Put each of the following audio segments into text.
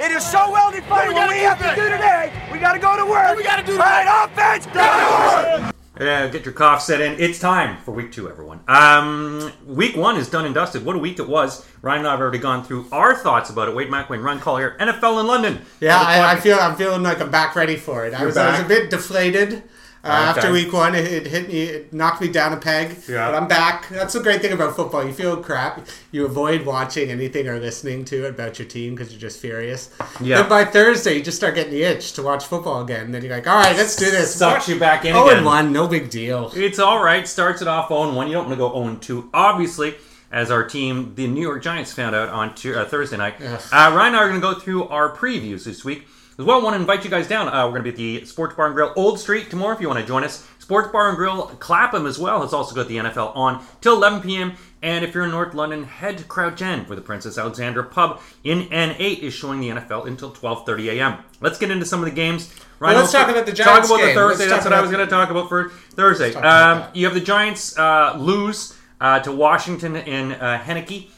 It is so well defined. What we have to do today, we got to go to work. We got to do All right, offense, go to work. Yeah, get your cough set in. It's time for week two, everyone. Um, week one is done and dusted. What a week it was. Ryan and I have already gone through our thoughts about it. Wade McWayne, Run Call here. NFL in London. Yeah, I, I podcast- feel I'm feeling like I'm back ready for it. I was, I was a bit deflated uh, Okay. after week one. It, it hit me, it knocked me down a peg. Yeah. But I'm back. That's the great thing about football. You feel crap. You avoid watching anything or listening to it about your team because you're just furious. Yeah. Then by Thursday, you just start getting the itch to watch football again. Then you're like, all right, let's do this. Sucks you back in Oh, again. and one, no big deal. It's all right. Starts it off 0 1. You don't want to go 0 2. Obviously, as our team, the New York Giants, found out on Tu- uh, Thursday night. Ugh. Uh, Ryan and I are going to go through our previews this week. As well, I want to invite you guys down. Uh, we're going to be at the Sports Bar and Grill Old Street tomorrow if you want to join us. Sports Bar and Grill Clapham as well has also got the NFL on till 11 p.m. And if you're in North London, head to Crouch End where the Princess Alexandra pub in N8 is showing the NFL until 12:30 a.m. Let's get into some of the games. Ryan, Well, let's talk about the Talk Giants about the. Thursday. That's what I was going to talk about for Thursday. talk Um, you have the Giants uh, lose uh, to Washington in uh, Heinicke.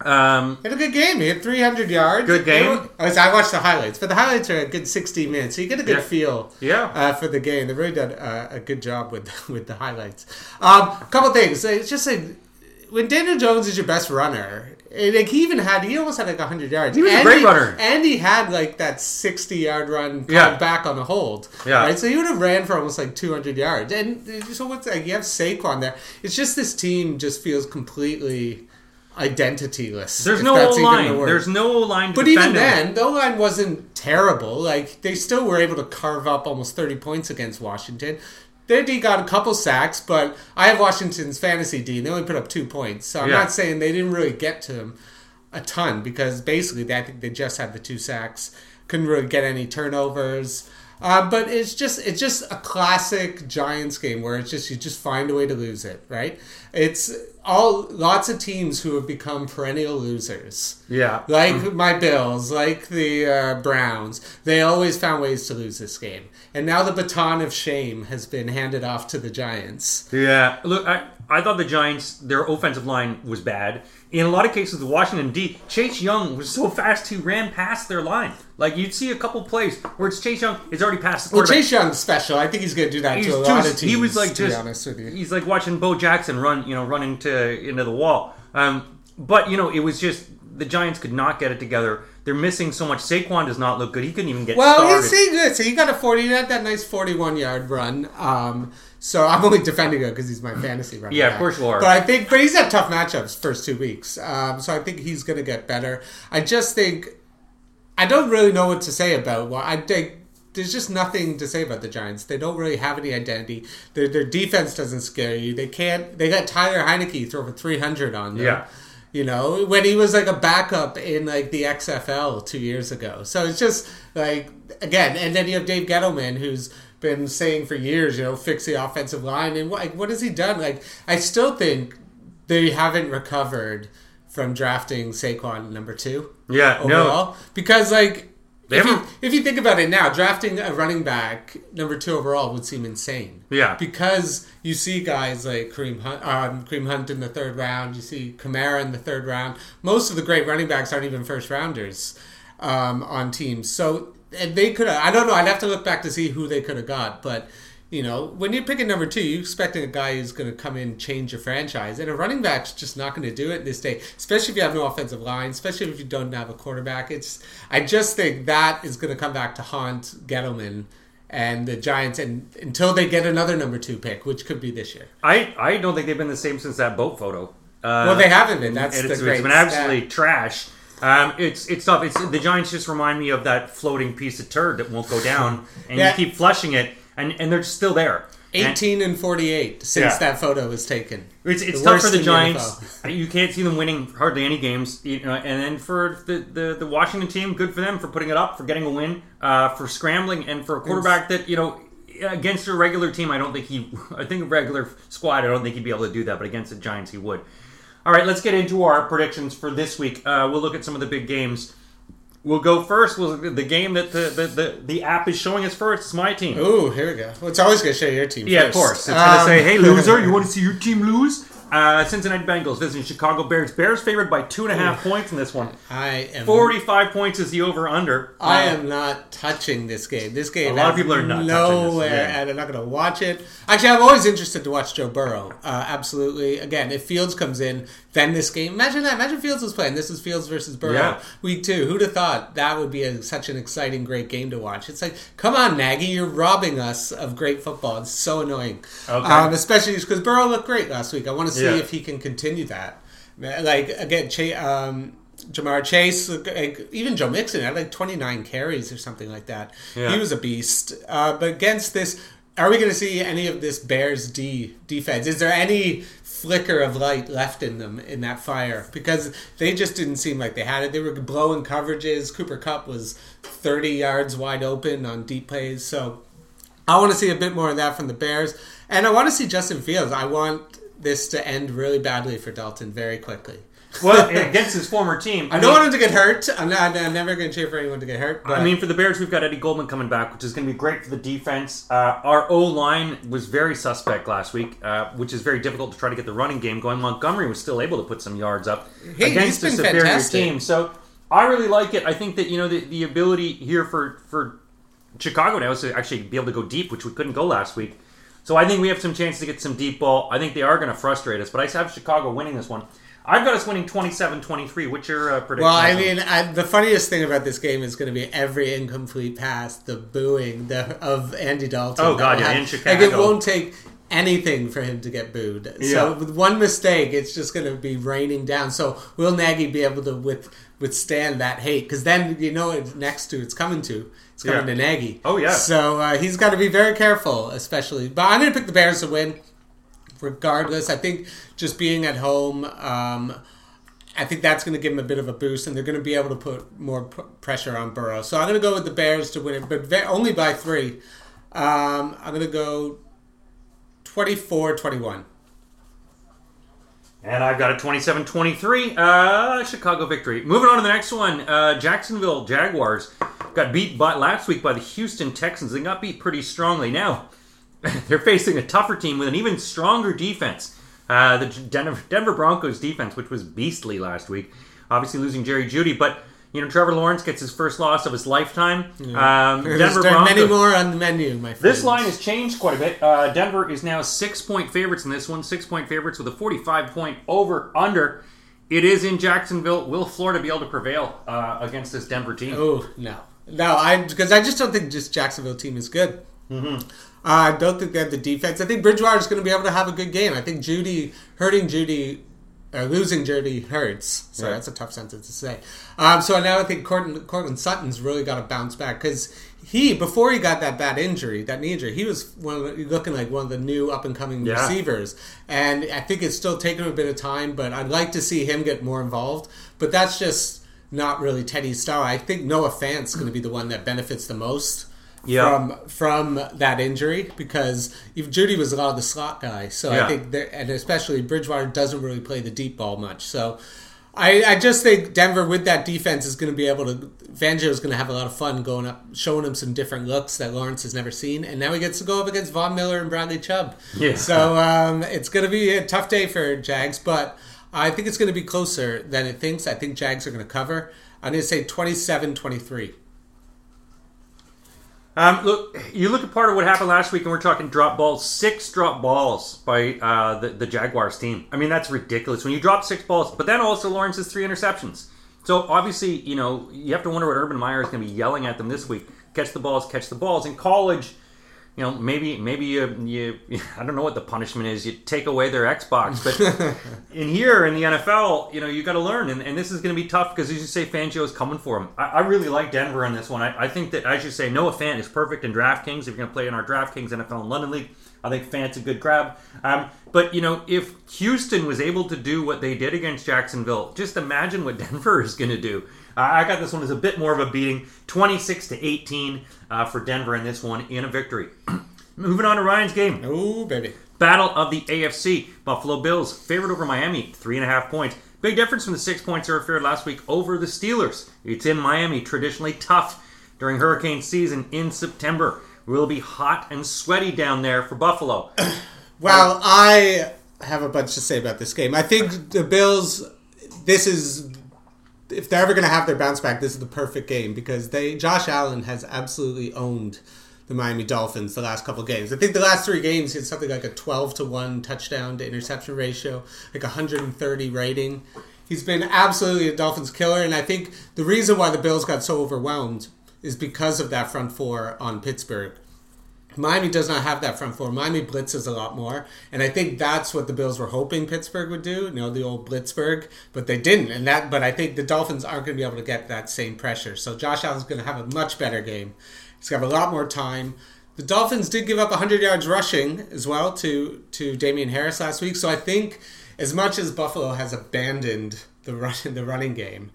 Um, Had a good game. He had 300 yards. Good game. I, was, I watched the highlights, but the highlights are a good 60 minutes, so you get a good Yeah. feel. Yeah. Uh, for the game, they really did uh, a good job with with the highlights. Um, a couple things. It's just like when Daniel Jones is your best runner. Like he even had, he almost had like 100 yards. He was a And great runner. and he had like that 60 yard run Yeah. back on a hold. Yeah. right. So he would have ran for almost like 200 yards. And so what's like you have Saquon there. It's just this team just feels completely identityless. there's no O line. There's no O line. But even then, the line wasn't terrible. Like they still were able to carve up almost 30 points against Washington. Their D got a couple sacks, but I have Washington's fantasy D. They only put up two points, so I'm Yeah. not saying they didn't really get to him a ton because basically they, I think they just had the two sacks. Couldn't really get any turnovers. Uh, but it's just it's just a classic Giants game where it's just you just find a way to lose it, right? It's all lots of teams who have become perennial losers yeah, like my Bills, like the uh, Browns, they always found ways to lose this game. And now the baton of shame has been handed off to the Giants. yeah. Look, I, I thought the Giants, their offensive line was bad. In a lot of cases, Washington D, Chase Young was so fast he ran past their line. Like you'd see a couple plays where it's Chase Young, it's already past the Well. Chase Young's special. I think he's going to do that He's to a too- lot of teams. he was like to be just honest with you. he's like watching Bo Jackson run, you know, run into into the wall. Um, but you know, it was just the Giants could not get it together. They're missing so much. Saquon does not look good. He couldn't even get Well, started. he's saying good. So he got a forty. He had that nice forty-one yard run. Um, so I'm only defending him because he's my fantasy runner. Yeah, of course you are. But I think, but he's had tough matchups first two weeks. Um, so I think he's going to get better. I just think I don't really know what to say about. Well, I think there's just nothing to say about the Giants. They don't really have any identity. Their, their defense doesn't scare you. They can't. They got Taylor Heinicke throw for 300 on them. Yeah. You know, when he was like a backup in like the XFL two years ago. So it's just like again, and then you have Dave Gettleman who's been saying for years, you know, fix the offensive line, and what like, what has he done? Like, I still think they haven't recovered from drafting Saquon number two yeah, no, because like. They If you, if you think about it now, drafting a running back number two overall would seem insane. Yeah. Because you see guys like Kareem Hunt, um, Kareem Hunt in the third round, you see Kamara in the third round. Most of the great running backs aren't even first rounders um, on teams. So they could have, I don't know, I'd have to look back to see who they could have got. But, you know, when you're picking number two, you're expecting a guy who's going to come in and change your franchise. And a running back's just not going to do it this day, especially if you have no offensive line, especially if you don't have a quarterback. It's I just think that is going to come back to haunt Gettleman and the Giants and until they get another number two pick, which could be this year. I I don't think they've been the same since that boat photo. Uh, Well, they haven't been. That's it's, great it's been stat. absolutely trash. Um, it's it's tough. It's the Giants just remind me of that floating piece of turd that won't go down, and Yeah. you keep flushing it, and and they're still there. 18 and 48 since Yeah. that photo was taken. It's, it's tough for the Giants. you can't see them winning hardly any games. You know, and then for the, the, the Washington team, good for them for putting it up, for getting a win, uh, for scrambling, and for a quarterback that you know against a regular team, I don't think he. I think a regular squad, I don't think he'd be able to do that, but against the Giants, he would. All right, let's get into our predictions for this week. Uh, we'll look at some of the big games. We'll go first. We'll the game that the, the, the, the app is showing us first. It's my team. Ooh, here we go. Well, it's always going to show your team Yeah, first. of course. It's going to Um, say, "Hey, loser, you want to see your team lose?" Uh, Cincinnati Bengals visiting Chicago Bears. Bears favored by two and a half points in this one. I am 45 points is the over under. I am not touching this game. This game. A lot of people are not touching nowhere, this, yeah. and I'm not going to watch it. Actually, I'm always interested to watch Joe Burrow. Uh, absolutely. Again, if Fields comes in, then this game. Imagine that. Imagine Fields was playing. This is Fields versus Burrow, Yeah. week two. Who'd have thought that would be a, such an exciting, great game to watch? It's like, come on, Nagy, you're robbing us of great football. It's so annoying. Okay. Um, especially because Burrow looked great last week. I want to see Yeah. if he can continue that. Like again, Ch- um, Ja'Marr Chase, like, even Joe Mixon had like 29 carries or something like that. Yeah. He was a beast. Uh, but against this, are we going to see any of this Bears D defense? Is there any flicker of light left in them in that fire? Because they just didn't seem like they had it. They were blowing coverages. Cooper Kupp was 30 yards wide open on deep plays. So I want to see a bit more of that from the Bears. And I want to see Justin Fields. I want this to end really badly for Dalton very quickly. Well, against his former team. I don't want him to get hurt. I'm, not, I'm never going to cheer for anyone to get hurt. But I mean, for the Bears, we've got Eddie Goldman coming back, which is going to be great for the defense. Uh, our O line was very suspect last week, uh, which is very difficult to try to get the running game going. Montgomery was still able to put some yards up Hey, against a superior fantastic. team. So I really like it. I think that you know the, the ability here for for Chicago now is to actually be able to go deep, which we couldn't go last week. So I think we have some chance to get some deep ball. I think they are going to frustrate us, but I have Chicago winning this one. I've got us winning 27-23. What's your uh, prediction? well, I on this one? mean, I, the funniest thing about this game is going to be every incomplete pass, the booing the, of Andy Dalton. Oh, God, yeah, have- in Like, Chicago. it won't take anything for him to get booed. Yeah. So with one mistake, it's just going to be raining down. So will Nagy be able to with, withstand that hate? Because then you know it's next to it's coming to. It's coming Yeah. to Nagy. Oh, yeah. So uh, he's got to be very careful, especially. But I'm going to pick the Bears to win, regardless. I think just being at home. Um, I think that's going to give them a bit of a boost, and they're going to be able to put more pressure on Burrow. So I'm going to go with the Bears to win it, but ve- only by three. Um, I'm going to go 24-21. And I've got a 27-23 uh, Chicago victory. Moving on to the next one, uh, Jacksonville Jaguars got beat by, last week by the Houston Texans. They got beat pretty strongly. Now they're facing a tougher team with an even stronger defense. Uh, the Denver, Denver Broncos defense, which was beastly last week, obviously losing Jerry Jeudy, but you know Trevor Lawrence gets his first loss of his lifetime. Um, Denver are many more on the menu, my friend. This line has changed quite a bit. Uh, Denver is now six point favorites in this one, six point favorites with a 45 point over under. It is in Jacksonville. Will Florida be able to prevail uh, against this Denver team? Oh no, no! I because I just don't think this Jacksonville team is good. Mm-hmm. I don't think they have the defense. I think Bridgewater is going to be able to have a good game. I think Jeudy hurting Jeudy. Uh, losing Jeudy hurts. So Yeah. that's a tough sentence to say. Um, so now I think Courtland, Courtland Sutton's really got to bounce back because he, before he got that bad injury, that knee injury, he was one of the, looking like one of the new up and coming Yeah. receivers. And I think it's still taking him a bit of time, but I'd like to see him get more involved. But that's just not really Teddy's style. I think Noah Fant's going to be the one that benefits the most Yeah. from from that injury because if Jeudy was a lot of the slot guy. So Yeah. I think that, and especially Bridgewater doesn't really play the deep ball much. So. I, I just think Denver with that defense is going to be able to. Fangio is going to have a lot of fun going up, showing him some different looks that Lawrence has never seen, and now he gets to go up against Von Miller and Bradley Chubb. Yeah. So um, it's going to be a tough day for Jags, but I think it's going to be closer than it thinks. I think Jags are going to cover. I'm going to say 27-23. Um, look, you look at part of what happened last week, and we're talking drop balls. Six drop balls by uh, the, the Jaguars team. I mean, that's ridiculous. When you drop six balls, but then also Lawrence has three interceptions. So obviously, you know, you have to wonder what Urban Meyer is going to be yelling at them this week. Catch the balls, catch the balls. In college, you know, maybe maybe you, you I don't know what the punishment is. You take away their Xbox, but in here in the NFL, you know, you got to learn, and, and this is going to be tough because as you say, Fangio is coming for him. I, I really like Denver in this one. I, I think that as you say, Noah Fant is perfect in DraftKings. If you're going to play in our DraftKings NFL and London League, I think Fant's a good grab. Um, but you know, if Houston was able to do what they did against Jacksonville, just imagine what Denver is going to do. I got this one as a bit more of a beating, 26 to 18 uh, for Denver in this one in a victory. Moving on to Ryan's game. Oh, baby. Battle of the AFC. Buffalo Bills favored over Miami, three and a half points. Big difference from the six points they were favored last week over the Steelers. It's in Miami, traditionally tough during hurricane season in September. Will be hot and sweaty down there for Buffalo. Well, I have a bunch to say about this game. I think the Bills. This is if they're ever going to have their bounce back, this is the perfect game because they Josh Allen has absolutely owned the Miami Dolphins the last couple games. I think the last three games he had something like a twelve to one touchdown to interception ratio, like hundred and thirty rating. He's been absolutely a Dolphins killer, and I think the reason why the Bills got so overwhelmed is because of that front four on Pittsburgh. Miami does not have that front four. Miami blitzes a lot more, and I think that's what the Bills were hoping Pittsburgh would do. You know, the old Blitzburg, but they didn't. And that, but I think the Dolphins aren't going to be able to get that same pressure. So Josh Allen's going to have a much better game. He's got a lot more time. The Dolphins did give up 100 yards rushing as well to to Damien Harris last week. So I think as much as Buffalo has abandoned the run the running game,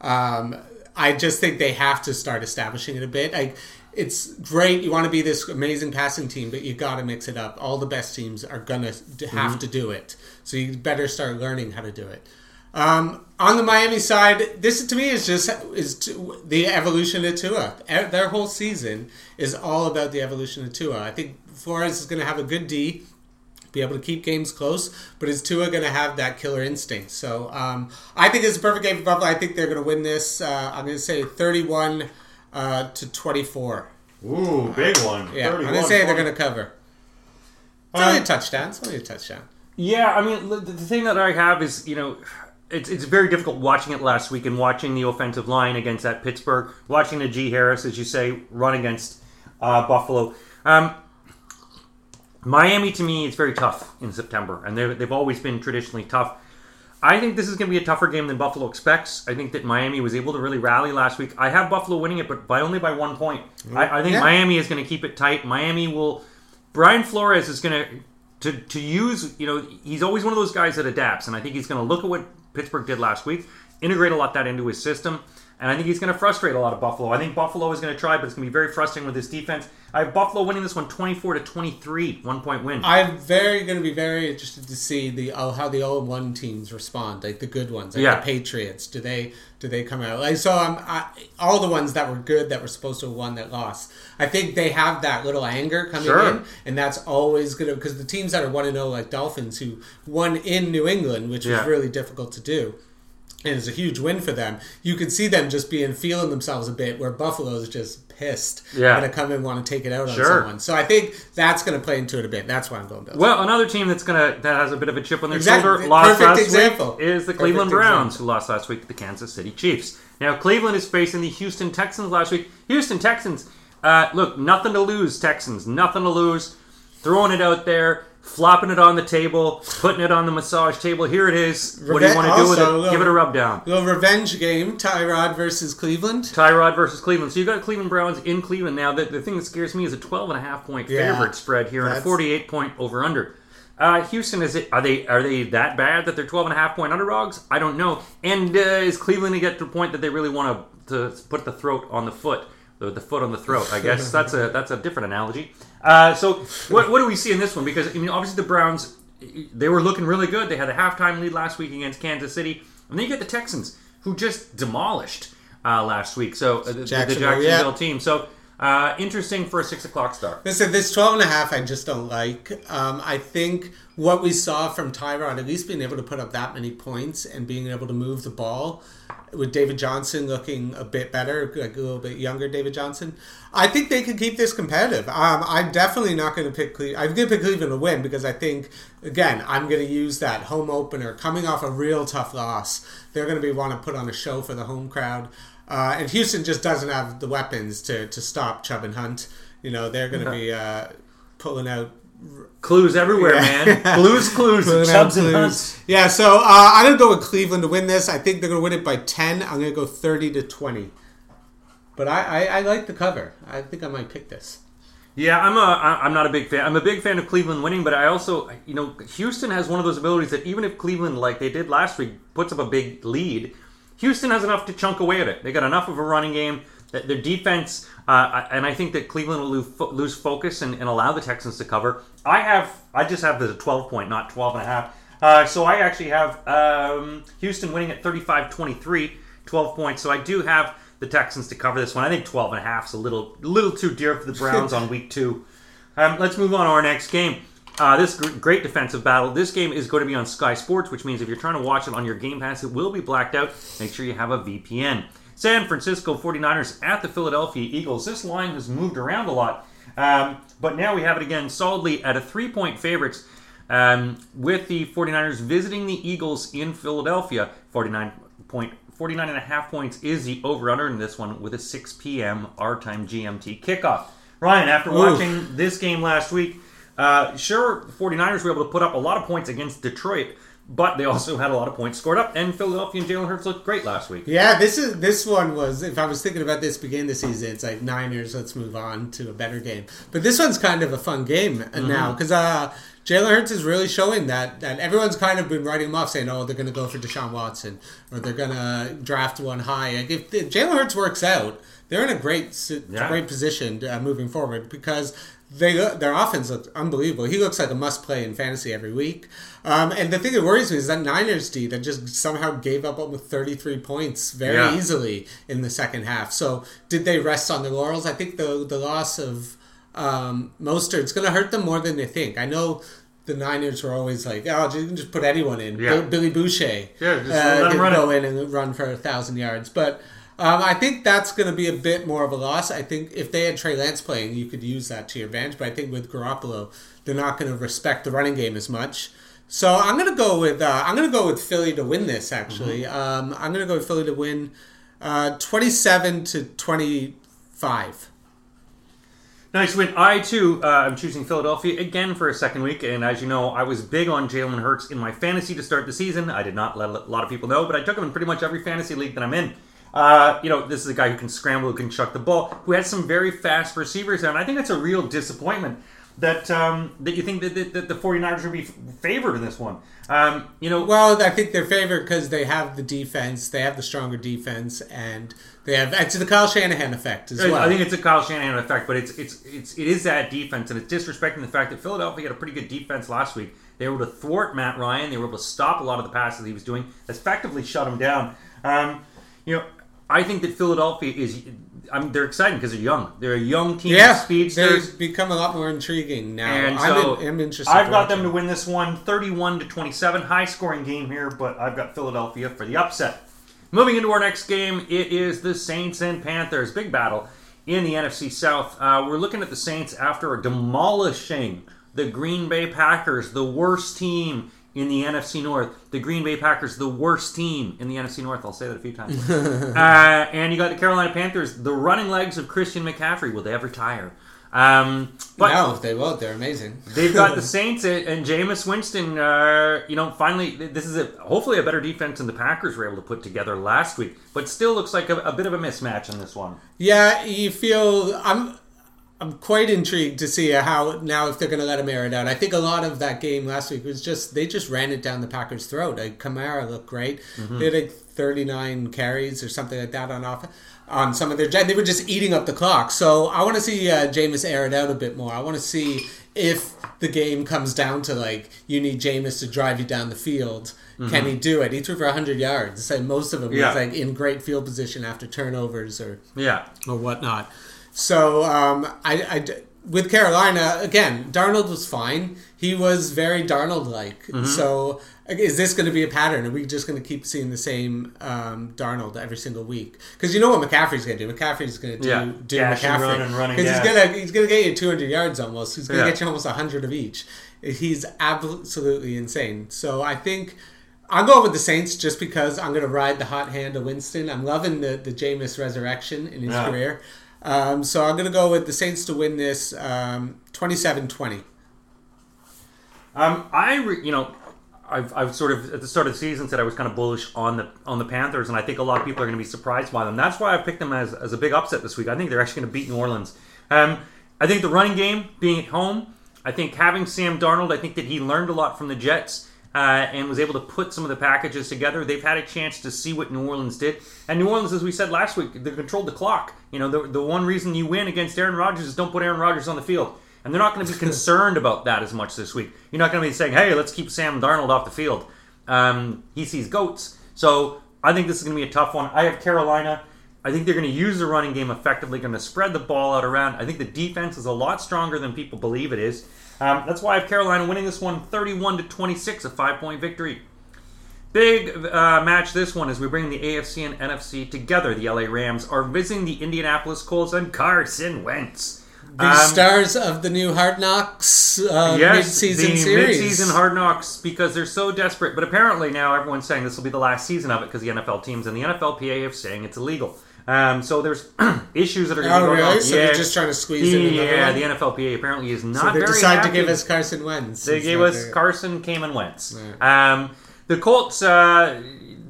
um, I just think they have to start establishing it a bit. Like it's great. You want to be this amazing passing team, but you got to mix it up. All the best teams are gonna have mm-hmm. to do it, so you better start learning how to do it. Um, on the Miami side, this to me is just is the evolution of Tua. Their whole season is all about the evolution of Tua. I think Flores is going to have a good D, be able to keep games close, but is Tua going to have that killer instinct? So um, I think it's a perfect game for Buffalo. I think they're going to win this. Uh, I'm going to say 31 uh, to 24. Ooh, big one. Yeah, I'm to say they're going to cover. It's only a touchdown. It's only a touchdown. Yeah, I mean, the thing that I have is, you know, it's it's very difficult watching it last week and watching the offensive line against that Pittsburgh, watching the G Harris, as you say, run against uh, Buffalo. Um, Miami, to me, it's very tough in September, and they've always been traditionally tough. I think this is going to be a tougher game than Buffalo expects. I think that Miami was able to really rally last week. I have Buffalo winning it, but by only by one point. I, I think yeah. Miami is going to keep it tight. Miami will. Brian Flores is going to to to use. You know, he's always one of those guys that adapts, and I think he's going to look at what Pittsburgh did last week, integrate a lot that into his system, and I think he's going to frustrate a lot of Buffalo. I think Buffalo is going to try, but it's going to be very frustrating with his defense. I have Buffalo winning this one 24 to 23, one point win. I'm very going to be very interested to see the oh, how the 0 1 teams respond, like the good ones, like yeah. the Patriots. Do they do they come out? Like so, um, I, all the ones that were good that were supposed to have won that lost. I think they have that little anger coming sure. in, and that's always going to because the teams that are one to zero like Dolphins who won in New England, which yeah. was really difficult to do and it's a huge win for them. You could see them just being feeling themselves a bit, where Buffalo's just pissed. Yeah, going to come and want to take it out on someone. So I think that's going to play into it a bit. That's why I'm going Bills. Well, another team that's going to that has a bit of a chip on their exactly. shoulder lost Perfect last example. week is the Cleveland Perfect Browns, example. who lost last week to the Kansas City Chiefs. Now Cleveland is facing the Houston Texans last week. Houston Texans, uh, look, nothing to lose. Texans, nothing to lose. Throwing it out there flopping it on the table, putting it on the massage table. Here it is. Reve- what do you want to do with it? Little, Give it a rub down. Little revenge game. Tyrod versus Cleveland. Tyrod versus Cleveland. So you've got Cleveland Browns in Cleveland now. The, the thing that scares me is a 12 and a half point yeah, favorite spread here and a 48 point over under. Uh, Houston is it? Are they are they that bad that they're 12 and a half point underdogs? I don't know. And uh, is Cleveland to get to a point that they really want to to put the throat on the foot? The, the foot on the throat. I guess that's a that's a different analogy. Uh, so what, what do we see in this one? Because I mean, obviously the Browns they were looking really good. They had a halftime lead last week against Kansas City, and then you get the Texans who just demolished uh, last week. So uh, the, the Jacksonville yeah. team. So. Uh, interesting for a six o'clock start. Listen, this 12 and a half I just don't like. Um, I think what we saw from Tyrod, at least being able to put up that many points and being able to move the ball, with David Johnson looking a bit better, like a little bit younger David Johnson. I think they can keep this competitive. Um, I'm definitely not going to pick Cleveland. I'm going to pick Cleveland to win because I think, again, I'm going to use that home opener coming off a real tough loss. They're going to be want to put on a show for the home crowd. Uh, and Houston just doesn't have the weapons to, to stop Chubb and Hunt. You know, they're going to be uh, pulling out Clues everywhere, yeah. man. Blues clues, Chubbs and Hunts. Yeah, so uh, I'm gonna go with Cleveland to win this. I think they're gonna win it by ten. I'm gonna go thirty to twenty. But I, I, I like the cover. I think I might pick this. Yeah, I'm a I'm not a big fan. I'm a big fan of Cleveland winning, but I also you know Houston has one of those abilities that even if Cleveland like they did last week puts up a big lead, Houston has enough to chunk away at it. They got enough of a running game. Their defense, uh, and I think that Cleveland will lose focus and, and, allow the Texans to cover. I have, I just have the 12 point, not 12 and a half. Uh, so I actually have um, Houston winning at 35-23, 12 points. So I do have the Texans to cover this one. I think 12 and a half is a little, little too dear for the Browns on week two. Um, let's move on to our next game. Uh, this gr- great defensive battle. This game is going to be on Sky Sports, which means if you're trying to watch it on your Game Pass, it will be blacked out. Make sure you have a VPN. San Francisco 49ers at the Philadelphia Eagles. This line has moved around a lot, um, but now we have it again solidly at a three point favorites um, with the 49ers visiting the Eagles in Philadelphia. 49 point 49 and a half points is the over under in this one with a 6 p.m. our time GMT kickoff. Ryan, after watching this game last week, uh, sure, the 49ers were able to put up a lot of points against Detroit, but they also had a lot of points scored up, and Philadelphia and Jalen Hurts looked great last week. Yeah, this is this one was. If I was thinking about this beginning of the season, it's like Niners. Let's move on to a better game. But this one's kind of a fun game Mm-hmm. now because uh, Jalen Hurts is really showing that that everyone's kind of been writing him off, saying, "Oh, they're going to go for Deshaun Watson or they're going to draft one high." Like if, if Jalen Hurts works out, they're in a great Yeah. great position uh, moving forward because they their offense looks unbelievable. He looks like a must play in fantasy every week. Um, and the thing that worries me is that Niners D that just somehow gave up almost 33 points very Yeah. easily in the second half. So did they rest on their laurels? I think the the loss of um, Mostert's going to hurt them more than they think. I know. The Niners were always like, "Oh, you can just put anyone in." Yeah. Billy Boucher, Yeah, just uh, him run go it. in and run for a thousand yards. But um, I think that's going to be a bit more of a loss. I think if they had Trey Lance playing, you could use that to your advantage. But I think with Garoppolo, they're not going to respect the running game as much. So I'm going to go with uh, I'm going to go with Philly to win this. Actually, Mm-hmm. um, I'm going to go with Philly to win, uh, 27 to 25. Nice win. I too uh, am choosing Philadelphia again for a second week, and as you know, I was big on Jalen Hurts in my fantasy to start the season. I did not let a lot of people know, but I took him in pretty much every fantasy league that I'm in. Uh, you know, this is a guy who can scramble, who can chuck the ball, who has some very fast receivers, and I think that's a real disappointment that um, that you think that, that, that the 49ers would be favored in this one. Um, you know, Well, I think they're favored because they have the defense, they have the stronger defense, and they have it's the Kyle Shanahan effect as well. I think it's a Kyle Shanahan effect, but it's it's it's it is that defense, and it's disrespecting the fact that Philadelphia had a pretty good defense last week. They were able to thwart Matt Ryan. They were able to stop a lot of the passes he was doing, effectively shut him down. Um, you know, I think that Philadelphia is. I mean, they're exciting because they're young. They're a young team yeah, speedsters. they've become a lot more intriguing now. And I'm, so in, I'm interested. I've got them to win this one 31 to 27. High scoring game here, but I've got Philadelphia for the upset. Moving into our next game, it is the Saints and Panthers. Big battle in the NFC South. Uh, we're looking at the Saints after demolishing the Green Bay Packers, the worst team in the NFC North. The Green Bay Packers, the worst team in the NFC North. I'll say that a few times. uh, and you got the Carolina Panthers, the running legs of Christian McCaffrey. Will they ever tire? Um, but no, if they won't, they're amazing. They've got the Saints and Jameis Winston. Uh, you know, finally, this is a, hopefully a better defense than the Packers were able to put together last week. But still looks like a, a bit of a mismatch in this one. Yeah, you feel I'm. I'm quite intrigued to see how now if they're going to let him air it out. I think a lot of that game last week was just they just ran it down the Packers' throat. Like Kamara looked great. Mm-hmm. They had like 39 carries or something like that on off on some of their. They were just eating up the clock. So I want to see uh, Jameis air it out a bit more. I want to see if the game comes down to like you need Jameis to drive you down the field. Can he do it? He threw for 100 yards, and most of them Mm-hmm. Yeah. was like in great field position after turnovers or Yeah, or whatnot. So um, I, I with Carolina again, Darnold was fine. He was very Darnold like. So is this going to be a pattern? Are we just going to keep seeing the same um, Darnold every single week? Because you know what McCaffrey's going to do. McCaffrey's going to do Yeah. do Dash McCaffrey run and running, because he's gonna he's gonna get you 200 yards almost. He's gonna Yeah. get you almost 100 of each. He's absolutely insane. So I think. I'll go with the Saints just because I'm going to ride the hot hand of Winston. I'm loving the, the Jameis resurrection in his Yeah. career. Um, so I'm going to go with the Saints to win this um, 27-20. um, I re, you know. I've, I've sort of at the start of the season said I was kind of bullish on the on the Panthers, and I think a lot of people are going to be surprised by them. That's why I picked them as, as a big upset this week. I think they're actually going to beat New Orleans. Um, I think the running game being at home, I think having Sam Darnold, I think that he learned a lot from the Jets uh, and was able to put some of the packages together. They've had a chance to see what New Orleans did, and New Orleans, as we said last week, they controlled the clock. You know, the, the one reason you win against Aaron Rodgers is don't put Aaron Rodgers on the field. And they're not going to be concerned about that as much this week. You're not going to be saying, "Hey, let's keep Sam Darnold off the field." Um, he sees goats, so I think this is going to be a tough one. I have Carolina. I think they're going to use the running game effectively, going to spread the ball out around. I think the defense is a lot stronger than people believe it is. Um, that's why I have Carolina winning this one 31 to 26, a five point victory. Big uh, match this one as we bring the AFC and NFC together. The LA Rams are visiting the Indianapolis Colts and Carson Wentz. The um, stars of the new Hard Knocks uh, yes, mid-season the series. mid-season Hard Knocks because they're so desperate. But apparently now everyone's saying this will be the last season of it because the NFL teams and the NFLPA are saying it's illegal. Um, so there's issues that are going to oh, be going really? on. So yeah. they're just trying to squeeze in another Yeah, one? the NFLPA apparently is not So they very decided happy. to give us Carson Wentz. They gave us their- Carson Cayman Wentz. Um, the Colts uh,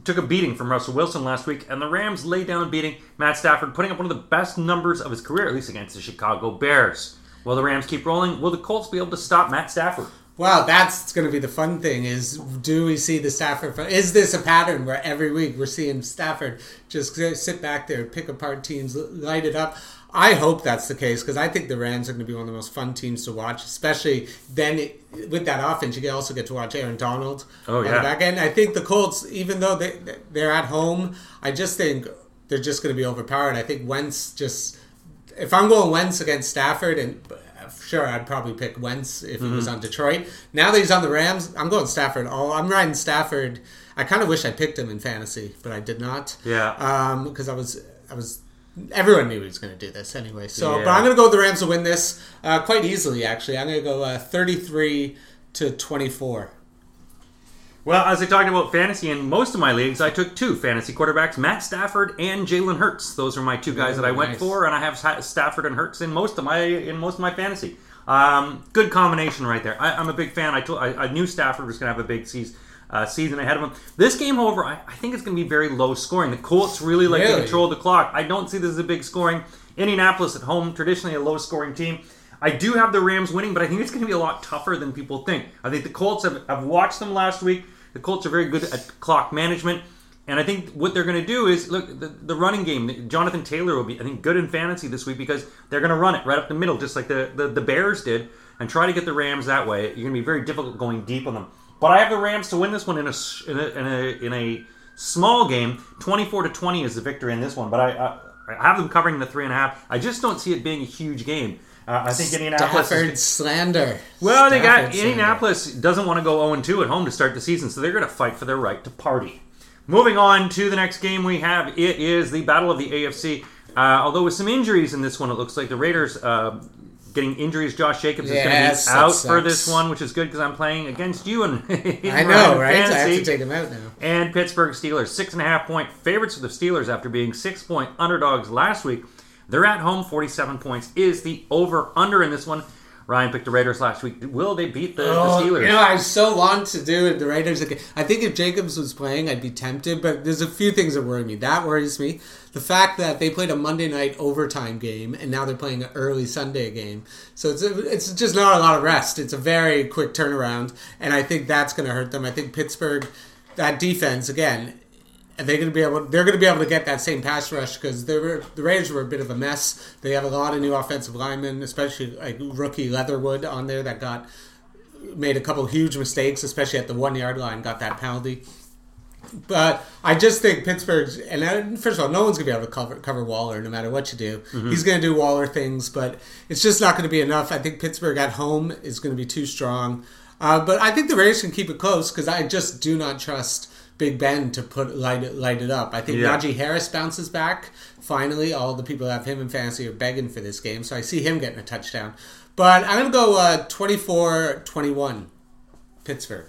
took a beating from Russell Wilson last week, and the Rams laid down a beating. Matt Stafford putting up one of the best numbers of his career, at least against the Chicago Bears. Will the Rams keep rolling? Will the Colts be able to stop Matt Stafford? Wow, that's going to be the fun thing. Is do we see the Stafford? Is this a pattern where every week we're seeing Stafford just sit back there, pick apart teams, light it up? I hope that's the case because I think the Rams are going to be one of the most fun teams to watch, especially then it, with that offense. You can also get to watch Aaron Donald Oh, yeah. back end. I think the Colts, even though they they're at home, I just think they're just going to be overpowered. I think Wentz just if I'm going Wentz against Stafford, and sure, I'd probably pick Wentz if he Mm-hmm. was on Detroit. Now that he's on the Rams, I'm going Stafford. All I'm riding Stafford. I kind of wish I picked him in fantasy, but I did not. Yeah. because I was I was. Everyone knew he was going to do this anyway. So, Yeah. but I'm going to go with the Rams to win this uh, quite easily. Actually, I'm going to go uh, 33 to 24. Well, as I talked about fantasy in most of my leagues, I took two fantasy quarterbacks, Matt Stafford and Jalen Hurts. Those are my two guys that I went nice. for, and I have Stafford and Hurts in most of my in most of my fantasy. Um, good combination right there. I, I'm a big fan. I, told, I, I knew Stafford was going to have a big season. Uh, season ahead of him. This game, however, I, I think it's going to be very low scoring. The Colts really like to Really? control the clock. I don't see this as a big scoring. Indianapolis at home, traditionally a low scoring team. I do have the Rams winning, but I think it's going to be a lot tougher than people think. I think the Colts have, I've watched them last week. The Colts are very good at clock management. And I think what they're going to do is look the, the running game. Jonathan Taylor will be, I think, good in fantasy this week because they're going to run it right up the middle, just like the, the, the Bears did, and try to get the Rams that way. You're going to be very difficult going deep on them. But I have the Rams to win this one in a in a in a, in a small game. Twenty four to twenty is the victory in this one. But I, I I have them covering the three and a half. I just don't see it being a huge game. Uh, I think Indianapolis. is- slander. well, they got slander. Indianapolis doesn't want to go 0 2 at home to start the season, so they're going to fight for their right to party. Moving on to the next game we have, it is the Battle of the AFC. Uh, although with some injuries in this one, it looks like the Raiders uh, getting injuries. Josh Jacobs Yes, is going to be out for this one, which is good because I'm playing against you and I know, right? I have to take him out now. and Pittsburgh Steelers. Six and a half point favorites for the Steelers after being six point underdogs last week. They're at home. 47 points is the over under in this one. Ryan picked the Raiders last week. Will they beat the, the Oh, Steelers? You know, I so want to do it. The Raiders. Again. I think if Jacobs was playing, I'd be tempted. But there's a few things that worry me. That worries me. The fact that they played a Monday night overtime game and now they're playing an early Sunday game. So it's it's just not a lot of rest. It's a very quick turnaround, and I think that's going to hurt them. I think Pittsburgh, that defense again. And they're going to be able. They're going to be able to get that same pass rush because they were the Raiders were a bit of a mess. They have a lot of new offensive linemen, especially like rookie Leatherwood on there that got made a couple huge mistakes, especially at the one yard line, got that penalty. But I just think Pittsburgh's and uh, first of all, no one's gonna be able to cover cover Waller no matter what you do. He's gonna do Waller things, but it's just not gonna be enough. I think Pittsburgh at home is gonna be too strong. Uh, but I think the Raiders can keep it close because I just do not trust Big Ben to put light it, light it up. I think Yeah. Najee Harris bounces back. Finally, all the people that have him in fantasy are begging for this game, so I see him getting a touchdown. But I'm going to go uh, 24-21 Pittsburgh.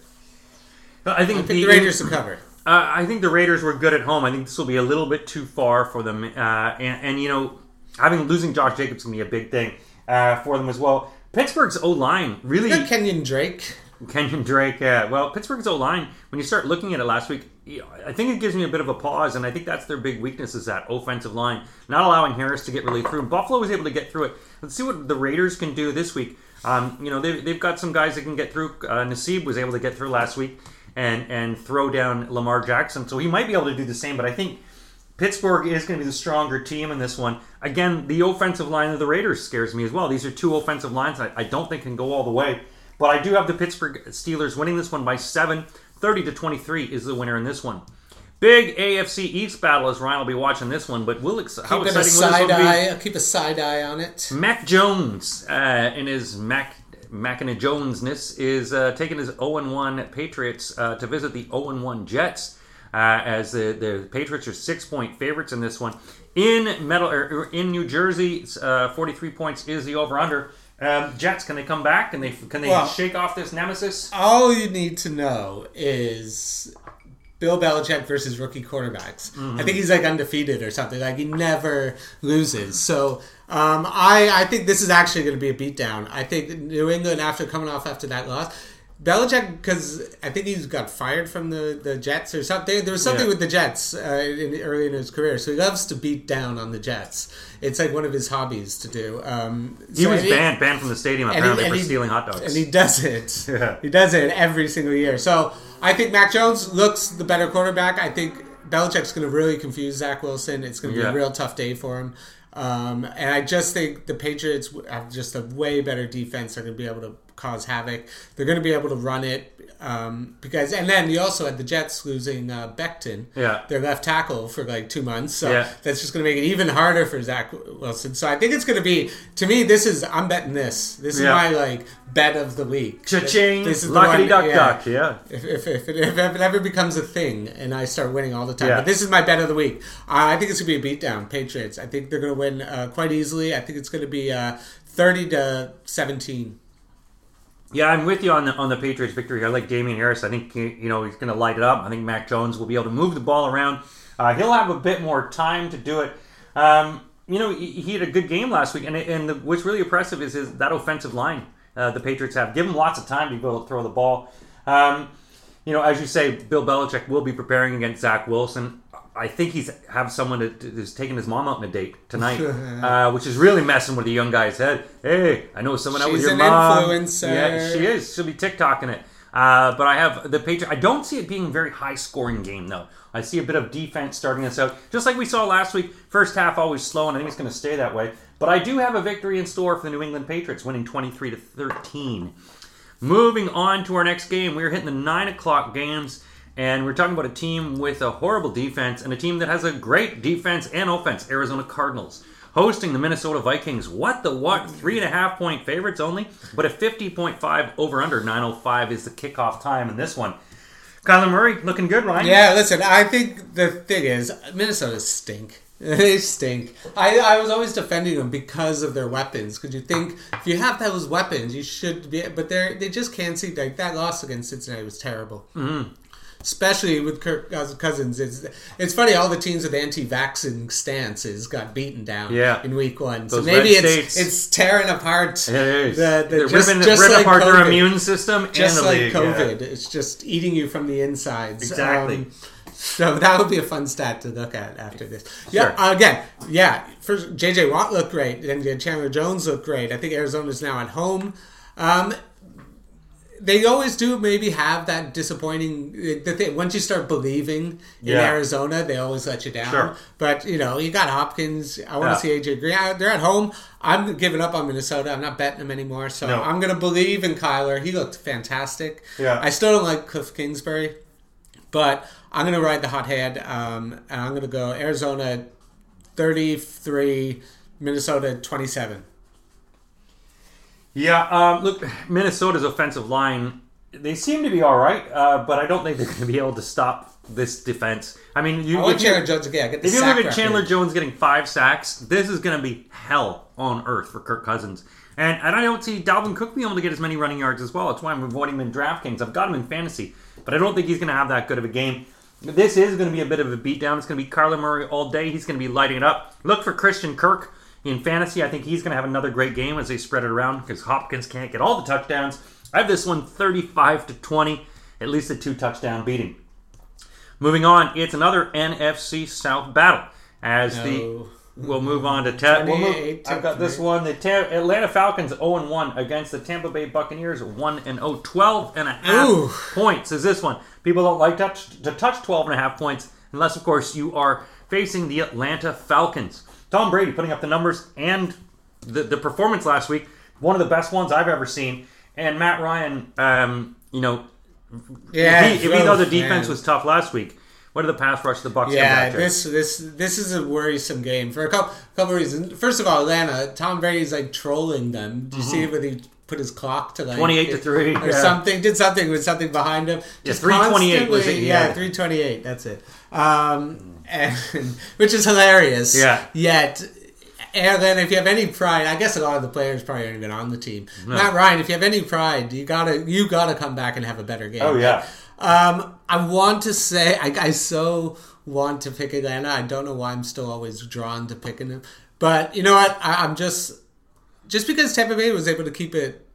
I think I pick the Raiders to cover. Uh, I think the Raiders were good at home. I think this will be a little bit too far for them. Uh, and, and, you know, having losing Josh Jacobs can be a big thing uh, for them as well. Pittsburgh's O line really. Kenyon Drake. Kenyon Drake. Uh, well, Pittsburgh's O line. When you start looking at it last week, I think it gives me a bit of a pause, and I think that's their big weakness is that offensive line, not allowing Harris to get really through. Buffalo was able to get through it. Let's see what the Raiders can do this week. Um, you know, they've, they've got some guys that can get through. Uh, Nassib was able to get through last week and and throw down Lamar Jackson, so he might be able to do the same. But I think Pittsburgh is going to be the stronger team in this one. Again, the offensive line of the Raiders scares me as well. These are two offensive lines I, I don't think can go all the way. But I do have the Pittsburgh Steelers winning this one by seven. 30 to 23 is the winner in this one. Big AFC East battle as Ryan will be watching this one, but we'll ex- how Keep a exciting will side this one be? eye. I'll keep a side eye on it. Mac Jones, uh, in his Mac Mac and Jonesness, is uh, taking his 0 1 Patriots uh, to visit the 0 1 Jets. Uh, as the, the Patriots are six point favorites in this one. In metal or in New Jersey, uh, 43 points is the over under. Um, Jets, can they come back? Can they can they Well- shake off this nemesis? All you need to know is Bill Belichick versus rookie quarterbacks. I think he's like undefeated or something. Like he never loses. So um, I I think this is actually going to be a beatdown. I think New England after coming off after that loss. Belichick, because I think he's got fired from the, the Jets or something. There was something Yeah. with the Jets uh, in, early in his career, so he loves to beat down on the Jets. It's like one of his hobbies to do. Um, He so- was and banned banned from the stadium he- apparently and for he- stealing hot dogs. and he does it. Yeah. He does it every single year. So I think Mac Jones looks the better quarterback. I think Belichick's going to really confuse Zach Wilson. It's going to be Yeah. a real tough day for him. Um, and I just think the Patriots have just a way better defense. They're going to be able to cause havoc. They're going to be able to run it um, because. And then you also had the Jets losing uh, Becton, Yeah. their left tackle, for like two months. So Yeah. that's just going to make it even harder for Zach Wilson. So I think it's going to be. To me, this is. I'm betting this. This is Yeah. my like bet of the week. Cha-ching, This is the luckity one- duck yeah. duck, yeah. If, if, if, it, if it ever becomes a thing and I start winning all the time, but this is my bet of the week. Uh, I think it's gonna be a beatdown. Patriots. I think they're gonna win uh, quite easily. I think it's gonna be uh, thirty to seventeen. Yeah, I'm with you on the on the Patriots victory. I like Damien Harris. I think you know he's going to light it up. I think Mac Jones will be able to move the ball around. Uh, he'll have a bit more time to do it. Um, you know, he, he had a good game last week, and and the, what's really impressive is his that offensive line uh, the Patriots have. Give him lots of time to be able to throw the ball. Um, you know, as you say, Bill Belichick will be preparing against Zach Wilson. I think he's have someone that is taking his mom out on a date tonight, uh, which is really messing with the young guy's head. Hey, I know someone out with She's your an mom. influencer. Yeah, she is. She'll be TikToking it. Uh, but I have the Patriots. I don't see it being a very high scoring game though. I see a bit of defense starting us out, just like we saw last week. First half always slow, and I think it's going to stay that way. But I do have a victory in store for the New England Patriots, winning twenty three to thirteen. Moving on to our next game, we're hitting the nine o'clock games, and we're talking about a team with a horrible defense and a team that has a great defense and offense. Arizona Cardinals hosting the Minnesota Vikings. What the what? Three and a half point favorites only, but a fifty point five over under nine oh five is the kickoff time in this one. Kyler Murray looking good, Ryan. Yeah, listen. I think the thing is Minnesota stink. they stink. I, I was always defending them because of their weapons. Because you think if you have those weapons, you should be. But they they just can't see. Like that loss against Cincinnati was terrible. Mm-hmm. Especially with Kirk Cousins, it's it's funny. All the teams with anti-vaccine stances got beaten down Yeah. in week one. So Those maybe it's states. it's tearing apart. It is. The, the, They're just, ripping, just ripping like apart their immune system Just and the like league, yeah. COVID, it's just eating you from the insides. Exactly. Um, so that would be a fun stat to look at after this. Yeah, Sure. again, yeah. First, JJ Watt looked great, and then Chandler Jones looked great. I think Arizona's now at home. Um, they always do maybe have that disappointing the thing once you start believing in Yeah. Arizona they always let you down Sure. but you know you got Hopkins I want Yeah. to see AJ Green Uh, they're at home I'm giving up on Minnesota I'm not betting them anymore so No. I'm gonna believe in Kyler he looked fantastic Yeah. I still don't like Cliff Kingsbury but I'm gonna ride the hot hand um, and I'm gonna go Arizona 33 Minnesota 27 Yeah, um, look, Minnesota's offensive line, they seem to be all right, uh, but I don't think they're going to be able to stop this defense. I mean, you, I Chandler Jones again get the if you look at record. Chandler Jones getting five sacks, this is going to be hell on earth for Kirk Cousins. And, and I don't see Dalvin Cook being able to get as many running yards as well. That's why I'm avoiding him in DraftKings. I've got him in fantasy, but I don't think he's going to have that good of a game. This is going to be a bit of a beatdown. It's going to be Kyler Murray all day. He's going to be lighting it up. Look for Christian Kirk in fantasy. I think he's going to have another great game as they spread it around because Hopkins can't get all the touchdowns. I have this one 35 to 20, at least a two touchdown beating. Moving on, it's another NFC South battle as the we'll move on to ta- we'll move, I've got this one. The Ta- Atlanta Falcons 0 and 1 against the Tampa Bay Buccaneers 1 and 0. 12 and a half Ooh. points is this one. People don't like touch, to touch 12 and a half points unless, of course, you are facing the Atlanta Falcons. Tom Brady putting up the numbers and the, the performance last week, one of the best ones I've ever seen. And Matt Ryan, um, you know, yeah if he, if he thought the defense man. was tough last week, What did the pass rush the Bucks Yeah, this this this is a worrisome game for a couple couple reasons. First of all, Atlanta, Tom Brady's like trolling them. Do you see when he put his clock to like 28 Mm-hmm. to three, or yeah. something? Did something with something behind him? Yeah, 328 was it, yeah. Three twenty eight. That's it. Um, and which is hilarious. Yeah. Yet. And then, if you have any pride, I guess a lot of the players probably aren't even on the team. Matt Ryan, if you have any pride, you gotta you gotta come back and have a better game. Oh, yeah. Um, I want to say I, I so want to pick Atlanta. I don't know why I'm still always drawn to picking them, but you know what? I, I'm just just because Tampa Bay was able to keep it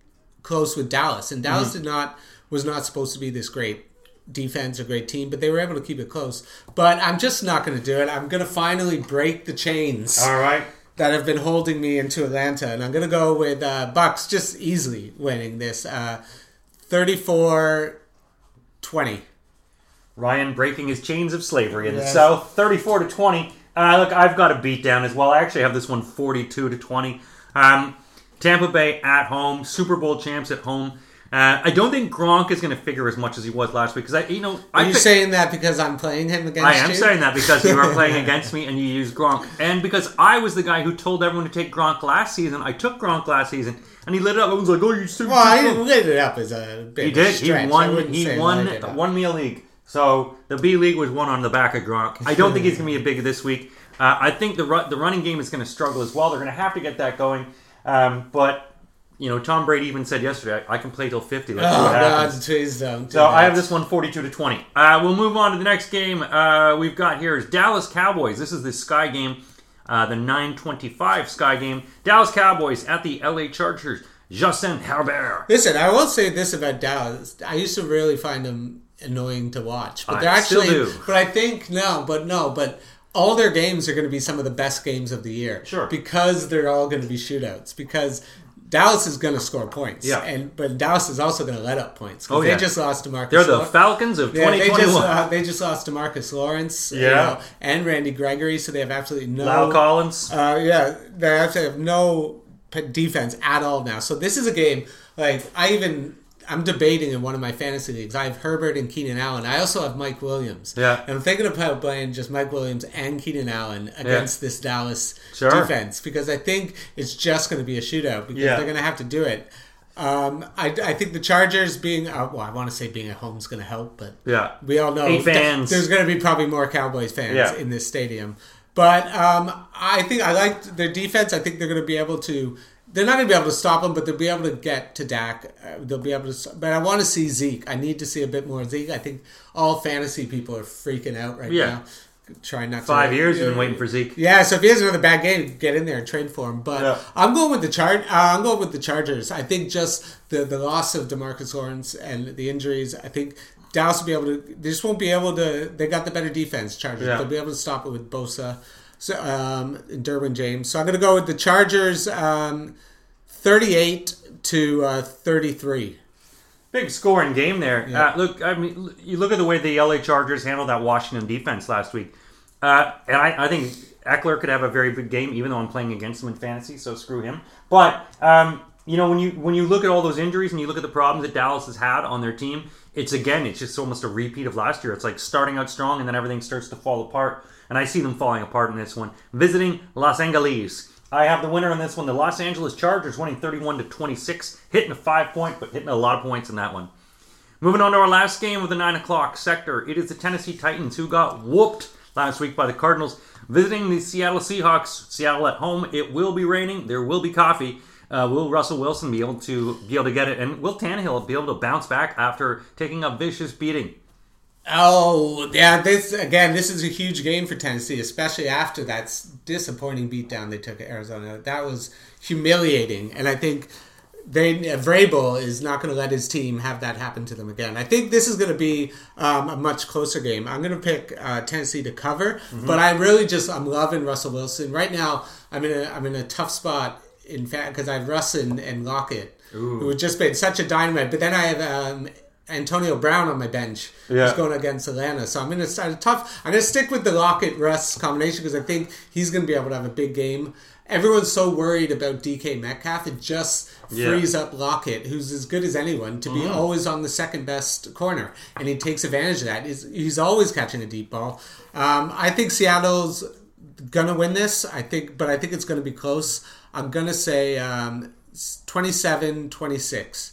close with Dallas, and Dallas Mm-hmm. did not was not supposed to be this great defense or great team, but they were able to keep it close. But I'm just not going to do it. I'm going to finally break the chains All right. that have been holding me into Atlanta, and I'm going to go with uh, Bucks just easily winning this uh, 34 20. Ryan breaking his chains of slavery in the Yes. South, 34 to 20. Uh, look, I've got a beat down as well. I actually have this one 42 to 20. Um, Tampa Bay at home, Super Bowl champs at home. Uh, I don't think Gronk is going to figure as much as he was last week because I, you know, I Are you picked- saying that because I'm playing him against I am you? saying that because you are playing against me and you use Gronk, and because I was the guy who told everyone to take Gronk last season. I took Gronk last season, and he lit it up. Everyone's like, "Oh, you stupid." Well, I lit it up as a bit He did. stretch. He won. He won. lit it up. Won me a league. So the B League was won on the back of Gronk. I don't think he's going to be a big this week. Uh, I think the ru- the running game is going to struggle as well. They're going to have to get that going. Um, but you know, Tom Brady even said yesterday, "I, I can play till 50. Let's Oh what happens." God, please don't. do So I have this one 42 to 20. Uh, we'll move on to the next game uh, we've got here is Dallas Cowboys. This is the Sky game, uh, the 925 Sky game. Dallas Cowboys at the LA Chargers. Justin Herbert. Listen, I will say this about Dallas. I used to really find them annoying to watch, but I they're still actually. do. But I think no, but no, but all their games are going to be some of the best games of the year. Sure. because they're all going to be shootouts. Because Dallas is going to score points. Yeah. and but Dallas is also going to let up points. Oh, they yeah. just lost to Marcus. They're the Falcons of Yeah, they just 2021. uh, they just lost DeMarcus Lawrence, you Yeah. know, and Randy Gregory, so they have absolutely no. La'el Collins. Uh, yeah, they actually have no defense at all now. So this is a game like I even I'm debating in one of my fantasy leagues. I have Herbert and Keenan Allen. I also have Mike Williams. Yeah. and I'm thinking about playing just Mike Williams and Keenan Allen against this Dallas Sure. defense because I think it's just going to be a shootout because Yeah. they're going to have to do it. Um, I, I think the Chargers being uh, well, I want to say being at home is going to help, but yeah. we all know Eight fans. there's going to be probably more Cowboys fans Yeah. in this stadium. But um, I think I like their defense. I think they're going to be able to. They're not going to be able to stop them, but they'll be able to get to Dak. Uh, they'll be able to. But I want to see Zeke. I need to see a bit more Zeke. I think all fantasy people are freaking out right Yeah. now. Trying not to Five years you've been waiting for Zeke. yeah, so if he has another bad game, get in there and train for him. But Yeah. I'm going with the chart. Uh, I'm going with the Chargers. I think just the the loss of Demarcus Lawrence and the injuries. I think Dallas will be able to. They just won't be able to. They got the better defense. Chargers. Yeah. They'll be able to stop it with Bosa, so, um, Derwin James. So I'm going to go with the Chargers. Um, 38 to uh, 33. Big scoring game there. Yeah. Uh, look, I mean, you look at the way the LA Chargers handled that Washington defense last week, uh, and I, I think Ekeler could have a very big game, even though I'm playing against him in fantasy. So screw him. But um, you know, when you when you look at all those injuries and you look at the problems that Dallas has had on their team, it's again, it's just almost a repeat of last year. It's like starting out strong and then everything starts to fall apart. And I see them falling apart in this one. Visiting Los Angeles. I have the winner in this one, the Los Angeles Chargers, winning 31 to 26, hitting a five point, but hitting a lot of points in that one. Moving on to our last game of the 9 o'clock sector. It is the Tennessee Titans who got whooped last week by the Cardinals. Visiting the Seattle Seahawks. Seattle at home. It will be raining. There will be coffee. Uh, will Russell Wilson be able to be able to get it? And will Tannehill be able to bounce back after taking a vicious beating? Oh, yeah. This again. This is a huge game for Tennessee, especially after that disappointing beatdown they took at Arizona. That was humiliating, and I think they Vrabel is not going to let his team have that happen to them again. I think this is going to be um, a much closer game. I'm going to pick uh, Tennessee to cover, but I really just I'm loving Russell Wilson right now. I'm in a I'm in a tough spot in fact because I have Russ and, and Lockett, who have just been such a dynamite. But then I have um, Antonio Brown on my bench, Yeah. who's going against Atlanta. So I'm going to start a tough. I'm going to stick with the Lockett Russ combination because I think he's going to be able to have a big game. everyone's so worried about DK Metcalf, it just Yeah. frees up Lockett, who's as good as anyone, to be always on the second best corner, and he takes advantage of that. He's, he's always catching a deep ball. Um, I think Seattle's gonna win this. I think, but I think it's gonna be close. I'm gonna say um, 27-26.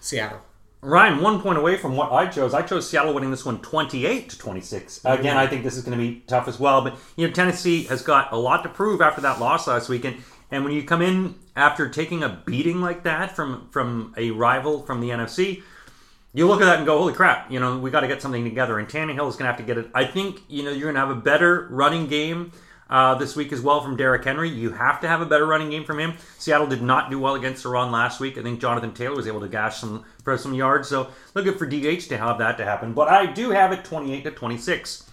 Seattle. Ryan, one point away from what I chose. I chose Seattle winning this one 28 to 26. Again, I think this is going to be tough as well. But, you know, Tennessee has got a lot to prove after that loss last weekend. And when you come in after taking a beating like that from, from a rival from the NFC, you look at that and go, holy crap, you know, we got to get something together. And Tannehill is going to have to get it. I think, you know, you're going to have a better running game uh, this week as well from Derrick Henry. You have to have a better running game from him. Seattle did not do well against the run last week. I think Jonathan Taylor was able to gash some for some yards. So looking for DH to have that to happen. But I do have it 28 to 26.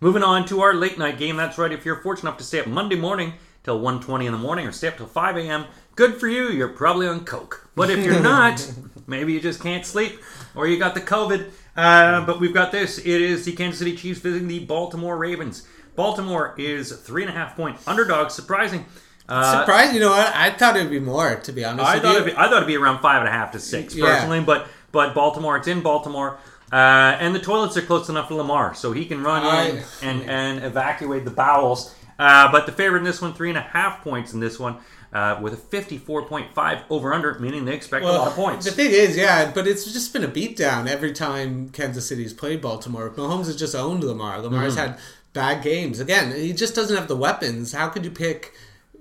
Moving on to our late night game. That's right. If you're fortunate enough to stay up Monday morning till 1.20 in the morning or stay up till 5 a.m., good for you. You're probably on coke. But if you're not, maybe you just can't sleep or you got the COVID. Uh, but we've got this. It is the Kansas City Chiefs visiting the Baltimore Ravens. Baltimore is three and a half point underdogs. Surprising. Uh, Surprised, you know what? I thought it'd be more, to be honest. I with thought you. it'd be, I thought it'd be around five and a half to six Yeah. personally, but but Baltimore, it's in Baltimore, uh, and the toilets are close enough to Lamar, so he can run in I- and and evacuate the bowels. Uh, but the favorite in this one, three and a half points in this one, uh, with a fifty-four point five over under, meaning they expect a lot of points. The thing is, yeah, but it's just been a beatdown every time Kansas City's played Baltimore. Mahomes has just owned Lamar. Lamar's Mm-hmm. had bad games. Again, he just doesn't have the weapons. How could you pick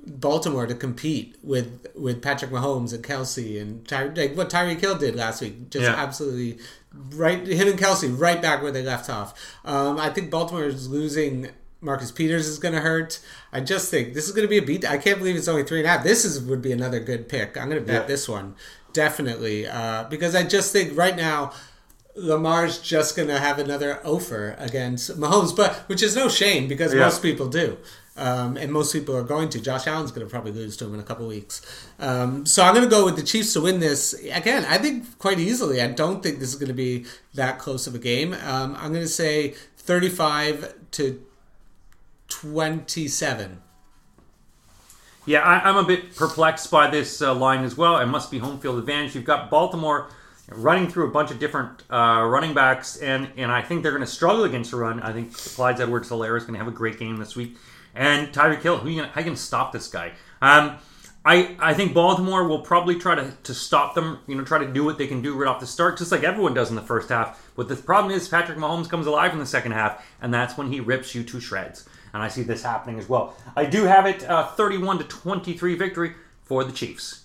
Baltimore to compete with with Patrick Mahomes and Kelce and Ty- like what Tyreek Hill did last week? Just Yeah. absolutely right. Him and Kelce right back where they left off. Um, I think Baltimore is losing. Marcus Peters is going to hurt. I just think this is going to be a beat. I can't believe it's only three and a half. This is would be another good pick. I'm going to bet Yeah. this one definitely uh, because I just think right now Lamar's just going to have another offer against Mahomes, but which is no shame because Yeah. most people do. Um, and most people are going to. Josh Allen's going to probably lose to him in a couple weeks. Um, so I'm going to go with the Chiefs to win this. Again, I think quite easily. I don't think this is going to be that close of a game. Um, I'm going to say 35 to 27. Yeah, I, I'm a bit perplexed by this uh, line as well. It must be home field advantage. You've got Baltimore running through a bunch of different uh, running backs, and, and I think they're going to struggle against the run. I think Clyde Edwards Helaire is going to have a great game this week. And Tyreek Hill, who you gonna, how to stop this guy? Um, I, I think Baltimore will probably try to, to stop them, you know, try to do what they can do right off the start, just like everyone does in the first half. But the problem is Patrick Mahomes comes alive in the second half, and that's when he rips you to shreds. And I see this happening as well. I do have it uh, 31 to 23 victory for the Chiefs.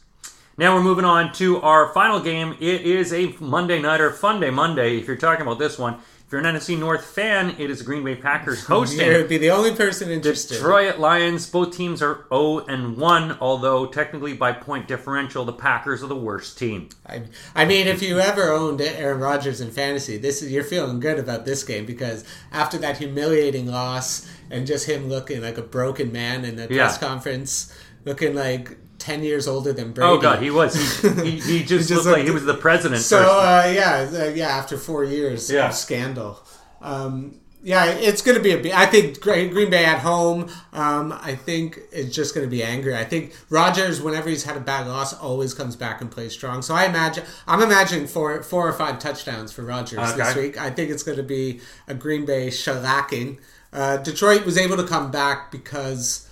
Now we're moving on to our final game. It is a Monday nighter, Fun Day Monday. If you're talking about this one, if you're an NFC North fan, it is the Green Bay Packers hosting You'd be the only person interested. Detroit Lions. Both teams are 0 and 1, although technically by point differential, the Packers are the worst team. I, I mean, if you ever owned Aaron Rodgers in fantasy, this is you're feeling good about this game because after that humiliating loss and just him looking like a broken man in the Yeah. press conference, looking like ten years older than Brady. Oh god, he was. He, he, he just, just looked like he was the president. So uh, yeah, uh, yeah. After four years Yeah. of scandal, um, yeah, it's going to be a. I think Green Bay at home. Um, I think it's just going to be angry. I think Rodgers, whenever he's had a bad loss, always comes back and plays strong. So I imagine I'm imagining four four or five touchdowns for Rodgers this week. I think it's going to be a Green Bay shellacking. Uh, Detroit was able to come back because.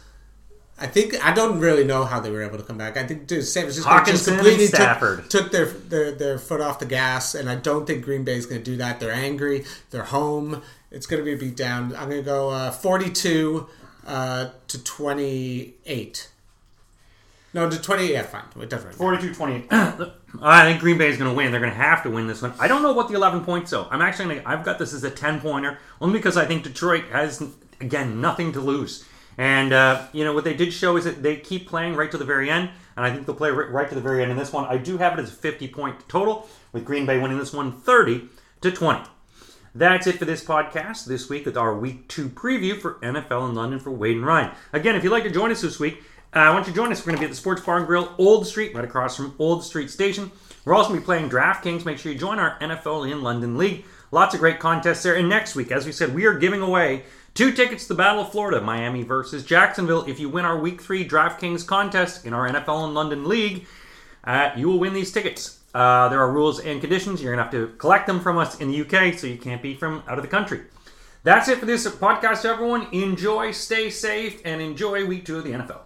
I think I don't really know how they were able to come back. I think dude, San Francisco just Hockenson and completely Stafford. took, took their, their their foot off the gas, and I don't think Green Bay is going to do that. They're angry. They're home. It's going to be a beat down. I'm going to go uh, 42 uh, to 28. No, to 28. Yeah, fine. It doesn't matter. 42 28. I think Green Bay is going to win. They're going to have to win this one. I don't know what the 11 points though. I'm actually going to, I've got this as a 10 pointer only because I think Detroit has again nothing to lose. And uh, you know what they did show is that they keep playing right to the very end, and I think they'll play right, to the very end in this one. I do have it as a 50 point total with Green Bay winning this one 30 to 20. That's it for this podcast this week with our week two preview for NFL in London for Wade and Ryan. Again, if you'd like to join us this week, uh, why don't you join us? We're going to be at the Sports Bar and Grill, Old Street, right across from Old Street Station. We're also going to be playing DraftKings. Make sure you join our NFL in London League. Lots of great contests there. And next week, as we said, we are giving away Two tickets to the Battle of Florida, Miami versus Jacksonville. If you win our Week 3 DraftKings contest in our NFL and London League, uh, you will win these tickets. Uh, there are rules and conditions. You're going to have to collect them from us in the UK, so you can't be from out of the country. That's it for this podcast, everyone. Enjoy, stay safe, and enjoy week two of the NFL.